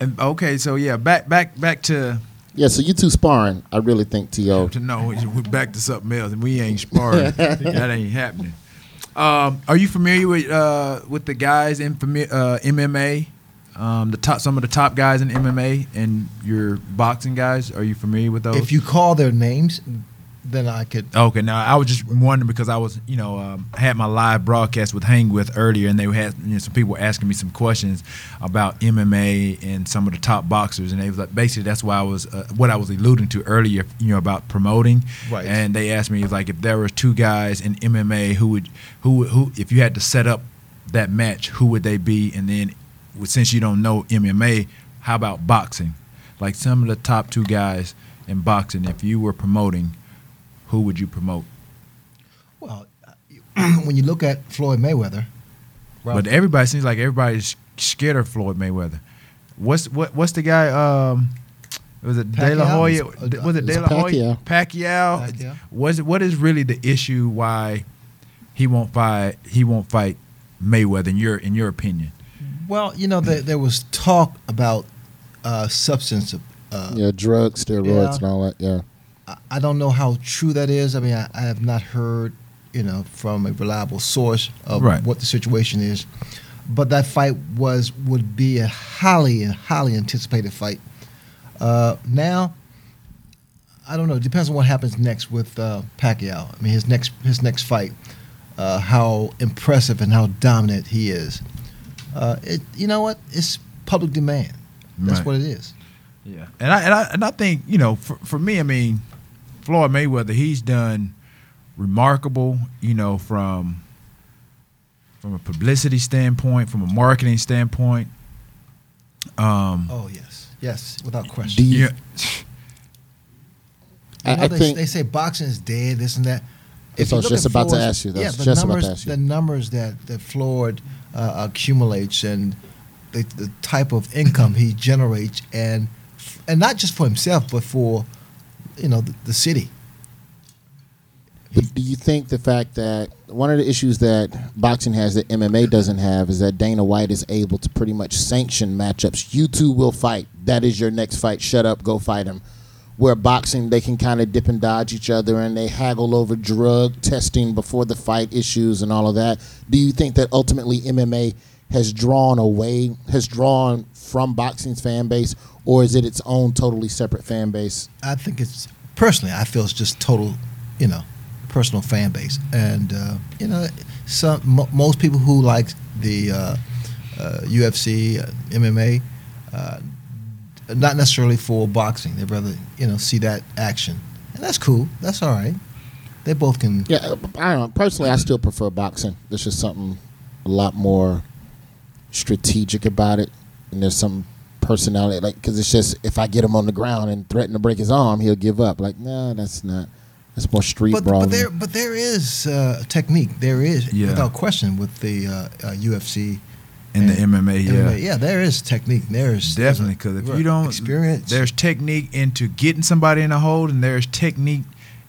And, okay, so yeah, back back back to Yeah, so you two sparring. I really think To. to know we're back to something else, and we ain't sparring. that ain't happening. Um, are you familiar with uh, with the guys in fami- uh, MMA? Um, the top, some of the top guys in MMA, and your boxing guys. Are you familiar with those? If you call their names, then I could. Okay, now I was just wondering because I was, you know, um, had my live broadcast with Hang with earlier, and they had you know, some people asking me some questions about MMA and some of the top boxers, and they was like, basically that's why I was uh, what I was alluding to earlier, you know, about promoting. Right. And they asked me like if there were two guys in MMA who would who would- who if you had to set up that match, who would they be? And then since you don't know MMA, how about boxing? Like some of the top two guys in boxing, if you were promoting who would you promote? Well, when you look at Floyd Mayweather, right, But everybody seems like everybody's scared of Floyd Mayweather. What's what what's the guy? Um, was it De La Pacquiao? Hoya? Uh, Was it De La Hoya? Pacquiao. Pacquiao. Pacquiao. Was it what is really the issue? Why he won't fight? He won't fight Mayweather in your in your opinion? well, you know, there, there was talk about uh, substance. Uh, Yeah, drugs, steroids, Yeah. and all that. Yeah. I- don't know how true that is. I mean, I, I have not heard, you know, from a reliable source of Right. what the situation is. But that fight was would be a highly highly anticipated fight. Uh, now, I don't know. It depends on what happens next with uh, Pacquiao. I mean, his next his next fight, uh, how impressive and how dominant he is. Uh, it, you know what? It's public demand. That's Right. what it is. Yeah, and I and I and I think you know for for me, I mean, Floyd Mayweather, he's done remarkable. You know, from from a publicity standpoint, from a marketing standpoint. Um, Oh yes, yes, without question. you, yeah, I, I they, think they say boxing is dead, this and that. If you what I was just at about to ask you. That's yeah, the just about to numbers, ask you. the numbers that that Floyd uh, accumulates and the, the type of income he generates, and and not just for himself, but for you know the, the city. But do you think the fact that one of the issues that boxing has that MMA doesn't have is that Dana White is able to pretty much sanction matchups? You two will fight. That is your next fight. Shut up, go fight him. where boxing they can kind of dip and dodge each other and they haggle over drug testing before the fight issues and all of that. Do you think that ultimately MMA has drawn away, has drawn from boxing's fan base, or is it its own totally separate fan base? I think it's personally, I feel it's just total, you know, personal fan base, and uh, you know, some mo- most people who like the uh, uh, UFC, uh, MMA, uh, not necessarily for boxing. They'd rather you know see that action, and that's cool. That's all right. They both can. Yeah, I don't know. Personally, I still prefer boxing. There's just something a lot more strategic about it, and there's some personality, like because it's just if I get him on the ground and threaten to break his arm, he'll give up. Like, no, that's not. That's more street But, brawl. but there, but there is uh, technique. There is, Yeah. without question, with the uh, uh, UFC. in the and MMA, yeah. MMA. yeah, there is technique. There's there's Definitely, because if you don't experience, there's technique into getting somebody in a hold, and there's technique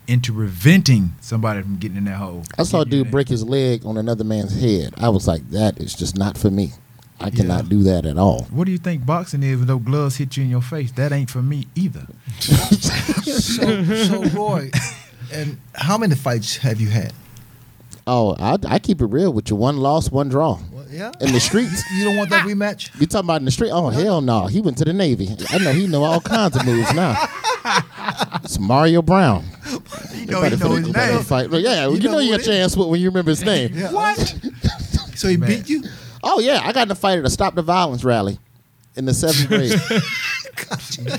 into preventing somebody from getting in that hole. I saw a dude break his leg on another man's head. I was like, that is just not for me. I cannot do that at all. What do you think boxing is when those gloves hit you in your face? That ain't for me either. so, so Roy, and how many fights have you had? Oh, I, I keep it real with you. One loss, one draw. Well, yeah, In the streets. you don't want that rematch. You talking about in the street? Oh hell no! He went to the Navy. I know he know all kinds of moves now. It's Mario Brown. You know, you know his name. Fight. Well, yeah, you, know know, you got it your ass when you remember his name. Yeah. What? So he Man. beat you. Oh yeah, I got in a fight at a Stop the Violence rally in the seventh grade.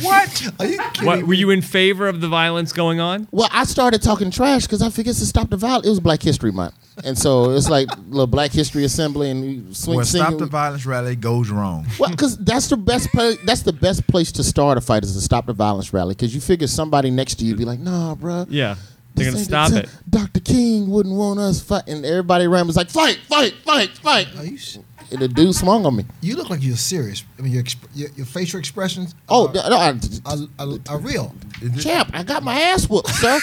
what? Are you kidding What were you in favor of the violence going on? well, I started talking trash because I figured to Stop the Violence. It was Black History Month, and so it's like little Black History Assembly and we swing Well, stop the violence rally goes wrong. Well, because that's the best. Pla- that's the best place to start a fight is to stop the violence rally. Because you figure somebody next to you be like, "Nah, bruh, Yeah, they're gonna stop it. Dr. King wouldn't want us fighting. everybody around was like, "Fight, fight, fight, fight!" Are you? s- And the dude swung on me. You look like you're serious. I mean, your exp- your, your facial expressions. Oh, are, no, no, I- are, are, are real. champ! I got my ass whooped, sir.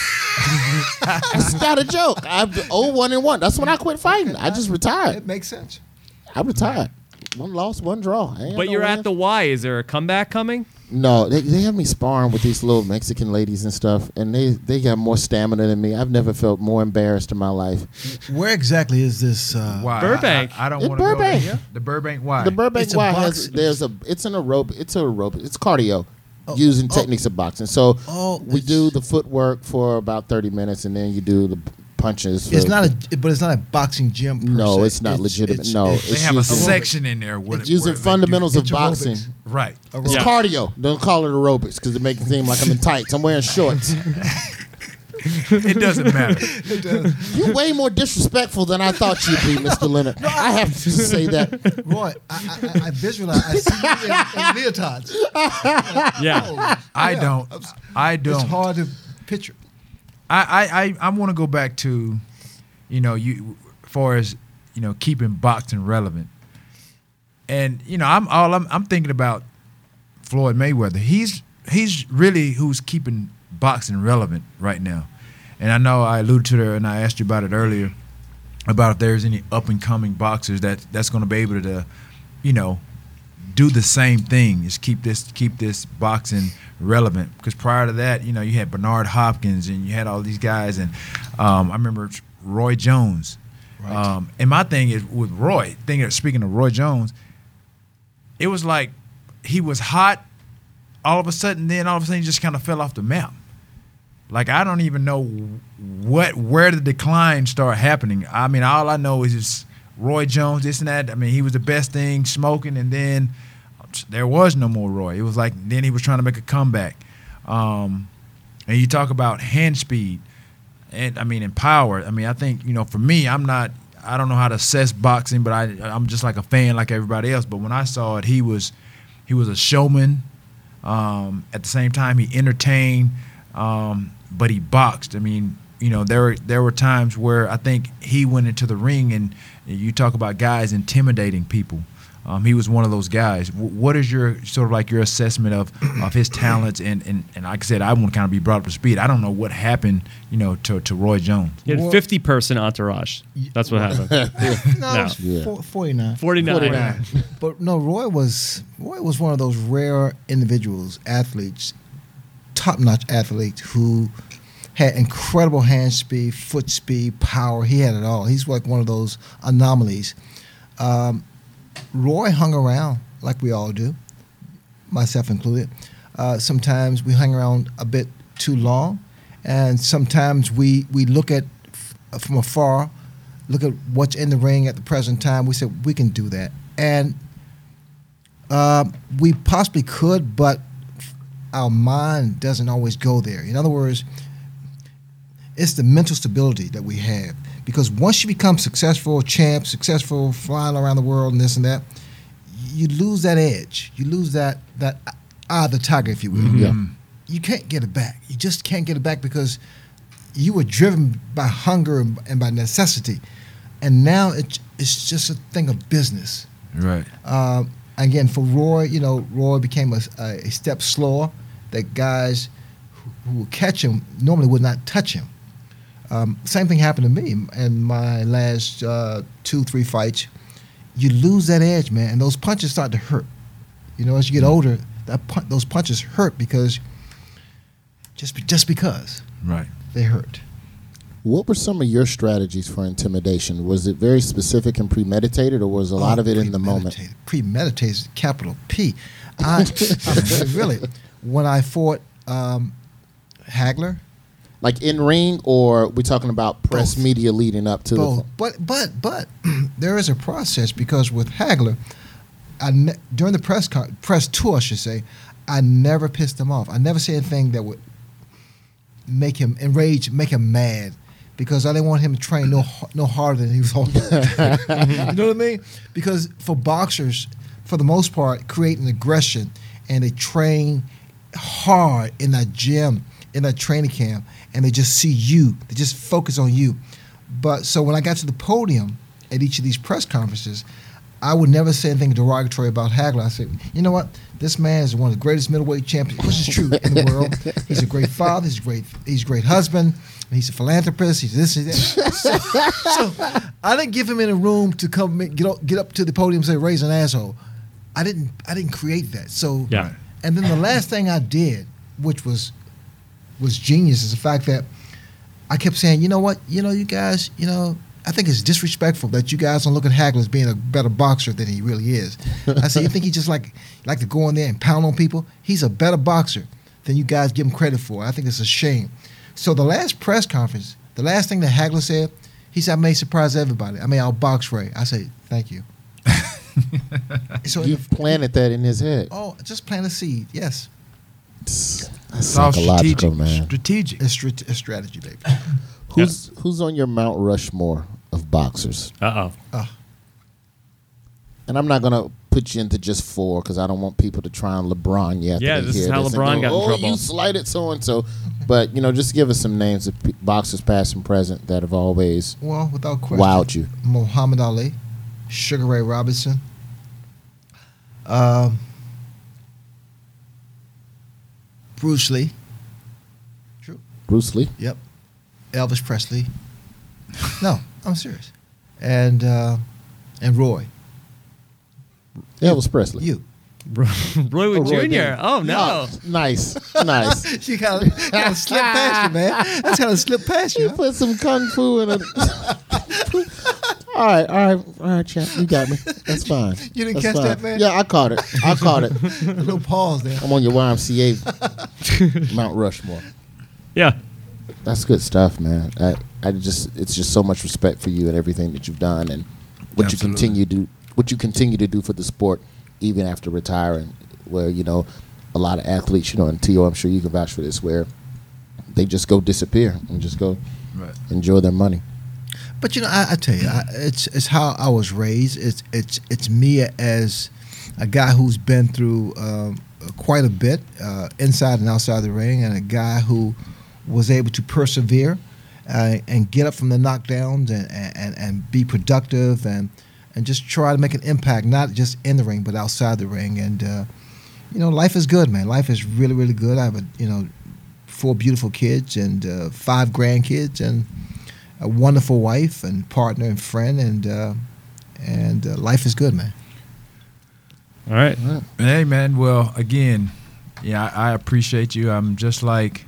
That's not a joke. I'm oh one and one. That's when I quit fighting. I just retired. It makes sense. I retired. One loss, one draw. But no you're win. at the Y. Is there a comeback coming? No, they, they have me sparring with these little Mexican ladies and stuff, and they they got more stamina than me. I've never felt more embarrassed in my life. Where exactly is this? Uh, Why? Burbank. I, I, I don't want to go Burbank. there. The Burbank Y. The Burbank It's a Y box- has there's a it's an aerobic it's a aerobic it's cardio Oh, using oh. techniques of boxing. So Oh, we do the footwork for about thirty minutes, and then you do the punches. It's not a, but it's not a boxing gym. Per No, se. it's not legitimate. No, they it's have a section in there. Where, it's using where they do- fundamentals of it's boxing. aerobics. Right. It's Yeah. cardio. Don't call it aerobics because it makes it seem like I'm in tights. I'm wearing shorts. It doesn't matter. You're way more disrespectful than I thought you'd be, Mr. Leonard. I have to say that. Roy, I, I, I visualize. I see you in, in leotards. Yeah. Oh, I yeah. don't. I don't. It's hard to picture. I I I, I want to go back to, you know, you far as you know keeping boxing relevant. And you know, I'm all I'm I'm thinking about Floyd Mayweather. He's he's really who's keeping boxing relevant right now. And I know I alluded to it and I asked you about it earlier about if there's any up and coming boxers that that's going to be able to, you know, do the same thing is keep this keep this boxing relevant because prior to that you know you had Bernard Hopkins and you had all these guys and um, I remember Roy Jones um, and my thing is with Roy thinking speaking of Roy Jones it was like he was hot all of a sudden then all of a sudden he just kind of fell off the map like I don't even know what where the decline started happening. I mean, all I know is just Roy Jones, this and that. I mean, he was the best thing smoking, and then there was no more Roy. It was like then he was trying to make a comeback. Um, and you talk about hand speed, and I mean, and power. I mean, I think you know, for me, I'm not. I don't know how to assess boxing, but I I'm just like a fan, like everybody else. But when I saw it, he was he was a showman. Um, at the same time, he entertained, um, but he boxed. I mean, you know, there there were times where I think he went into the ring, and you talk about guys intimidating people. Um, he was one of those guys. W- what is your sort of like your assessment of, of his talents? And, and and like I said, I want to kind of be brought up to speed. I don't know what happened, you know, to, to Roy Jones. He had Well- 50 person entourage. That's what happened. No, No. it was Yeah. four- 49. 49. 49. But no, Roy was Roy was one of those rare individuals, athletes top-notch athlete who had incredible hand speed, foot speed, power. He had it all. He's like one of those anomalies. Um, Roy hung around like we all do, myself included. Uh, sometimes we hang around a bit too long, and sometimes we we look at f- from afar, look at what's in the ring at the present time. We said we can do that, and uh, we possibly could, but our mind doesn't always go there. In other words, it's the mental stability that we have. Because once you become successful, champ, successful, flying around the world and this and that, you lose that edge. You lose that that eye of the tiger, if you will. Yeah. You can't get it back. You just can't get it back because you were driven by hunger and, and by necessity, and now it, it's just a thing of business. Right. Um, again, for Roy, you know, Roy became a, a step slower. That guys who, who would catch him normally would not touch him. Um, same thing happened to me in my last uh, two, three fights. You lose that edge, man, and those punches start to hurt. You know, as you get older, that pun- those punches hurt because just be- just because Right. they hurt. What were some of your strategies for intimidation? Was it very specific and premeditated, or was a lot Oh, of it in the moment? premeditated. Premeditated, capital P. I, I really, when I fought um, Hagler, Like in ring, or we talking about press Both. media leading up to both, the? but but but there is a process because with Hagler, I ne- during the press con- press tour, I should say, I never pissed him off. I never said anything that would make him enraged, make him mad, because I didn't want him to train no no harder than he was you know what I mean? Because for boxers, for the most part, create an aggression and they train hard in that gym, in that training camp, and they just see you. They just focus on you. But so when I got to the podium at each of these press conferences, I would never say anything derogatory about Hagler. I said, you know what? This man is one of the greatest middleweight champions, which is true in the world. He's a great father. He's a great. He's a great husband. He's a philanthropist. He's this. He's that. So, so I didn't give him any room to come get up, get up to the podium and say raise an asshole. I didn't. I didn't create that. So Yeah. And then the last thing I did, which was was genius, is the fact that I kept saying, you know what, you know, you guys, you know, I think it's disrespectful that you guys don't look at Hagler as being a better boxer than he really is. I said, you think he just like like to go in there and pound on people? He's a better boxer than you guys give him credit for. I think it's a shame. So the last press conference, the last thing that Hagler said, he said, I may surprise everybody. I mean, I'll box Ray. I said, thank you. so in You the- planted that in his head. oh, just plant a seed. Yes, That's all psychological, strategic. man. Strategic. it's, strat- it's strategy, baby. Who's who's on your Mount Rushmore of boxers? Uh oh. And I'm not gonna put you into just four because I don't want people to try on LeBron yet. Yeah, this is how LeBron got in oh, trouble." you slighted so and so. But you know, just give us some names of pe- boxers past and present that have always Well, without question. wowed you. Muhammad Ali, Sugar Ray Robinson, um, Bruce Lee. True. Bruce Lee. Yep. Elvis Presley. No, I'm serious. And uh, and Roy, Elvis Presley. you. Roy Oh, Wood Roy Jr. Jones. Oh no. nice, nice. you kind of slip past you, man. That's kind of slip past you. You huh? put some kung fu in it. all right, all right, all right, champ. You got me. That's fine. You didn't That's catch fine. that, man? Yeah, I caught it. I caught it. A little pause there. I'm on your YMCA Mount Rushmore. Yeah. That's good stuff, man. I, I just it's just so much respect for you and everything that you've done and what you continue to what you continue to do for the sport even after retiring. Where you know a lot of athletes, you know, and T.O, I'm sure you can vouch for this, where they just go disappear and just go Right. enjoy their money. But you know, I, I tell you, I, it's it's how I was raised. It's it's it's me as a guy who's been through um, quite a bit uh, inside and outside the ring, and a guy who was able to persevere uh, and get up from the knockdowns and, and, and be productive and and just try to make an impact, not just in the ring but outside the ring. And uh, you know, life is good, man. Life is really really good. I have a you know four beautiful kids and uh, five grandkids and a wonderful wife and partner and friend, and uh, and uh, life is good, man. All right. Hey man, well again, Yeah, I, I appreciate you. I'm just like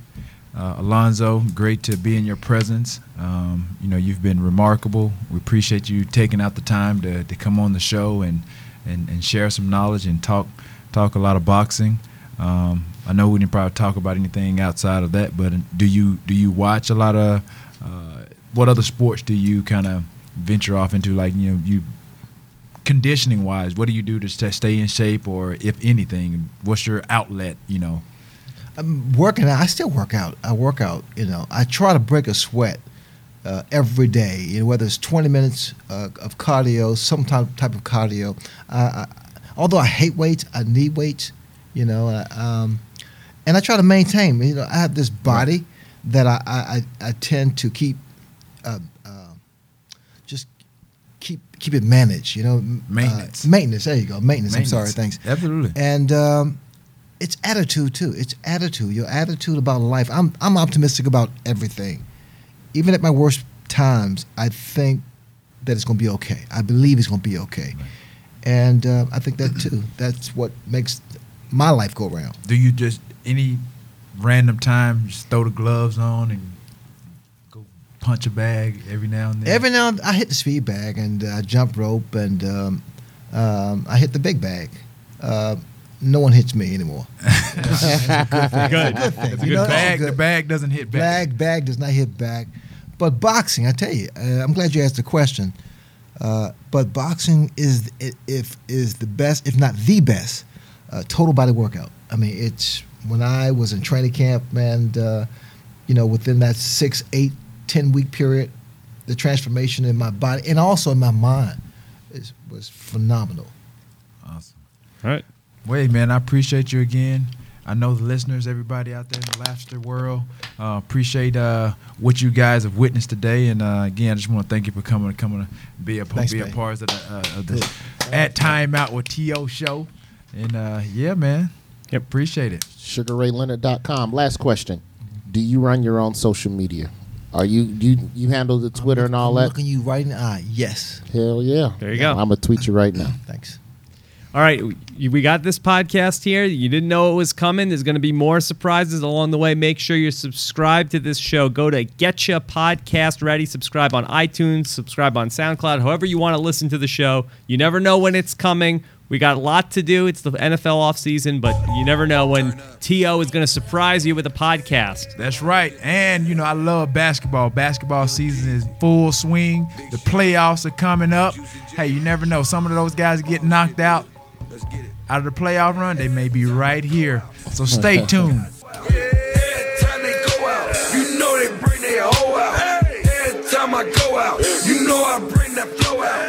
uh, Alonzo. Great to be in your presence. Um, you know, you've been remarkable. We appreciate you taking out the time to, to come on the show and, and, and share some knowledge and talk talk a lot of boxing. Um, I know we didn't probably talk about anything outside of that, but do you do you watch a lot of uh, what other sports do you kind of venture off into? Like you know you conditioning wise, what do you do to st- stay in shape, or if anything, what's your outlet? You know, I'm working out. I still work out. I work out. You know, I try to break a sweat uh, every day. You know, whether it's 20 minutes uh, of cardio, some type type of cardio. I, I, although I hate weights, I need weights. You know, uh, um, and I try to maintain. You know, I have this body that I, I, I tend to keep. Uh, uh, just keep keep it managed. You know, uh, Maintenance. maintenance. There you go. Maintenance. I'm sorry. Thanks. Absolutely. And um, it's attitude too. It's attitude. Your attitude about life. I'm I'm optimistic about everything. Even at my worst times, I think that it's going to be okay. I believe it's going to be okay. And uh, I think that too. That's what makes my life go around. do you just any random time just throw the gloves on and punch a bag every now and then? Every now and I hit the speed bag and uh, I jump rope and um, um, I hit the big bag. Uh, no one hits me anymore. Good. Good thing. the You know, bag, good. the bag doesn't hit back. Bag bag does not hit back, but boxing. I tell you, uh, I'm glad you asked the question. Uh, but boxing is if is the best, if not the best, uh, total body workout. I mean, it's when I was in training camp, and Uh, you know, within that six, eight, ten week period, the transformation in my body and also in my mind is, was phenomenal. Awesome. All right. Wait, man, I appreciate you again. I know the listeners, everybody out there in the laughter world, uh, appreciate uh, what you guys have witnessed today. And uh, again, I just want to thank you for coming, coming to be a Thanks, be a part of the, uh, of the at Time Out with T.O show. And uh, yeah, man, Yep. appreciate it. SugarRayLeonard.com. Last question: Do you run your own social media? Are you you you handle the Twitter and all I'm that? looking you right in the eye. Yes. Hell yeah! There you go. I'm gonna tweet you right now. Thanks. All right, we we got this podcast here. You didn't know it was coming. There's going to be more surprises along the way. Make sure you're subscribed to this show. Go to Getcha Podcast Ready. Subscribe on iTunes. Subscribe on SoundCloud. However you want to listen to the show. You never know when it's coming. We got a lot to do. It's the NFL offseason, but you never know when T.O is going to surprise you with a podcast. That's right. And, you know, I love basketball. Basketball season is full swing. The playoffs are coming up. Hey, you never know. Some of those guys get knocked out out of the playoff run. They may be right here. So stay tuned. Every time they go out, you know they bring their hoe out. Every time I go out, you know I bring that flow out.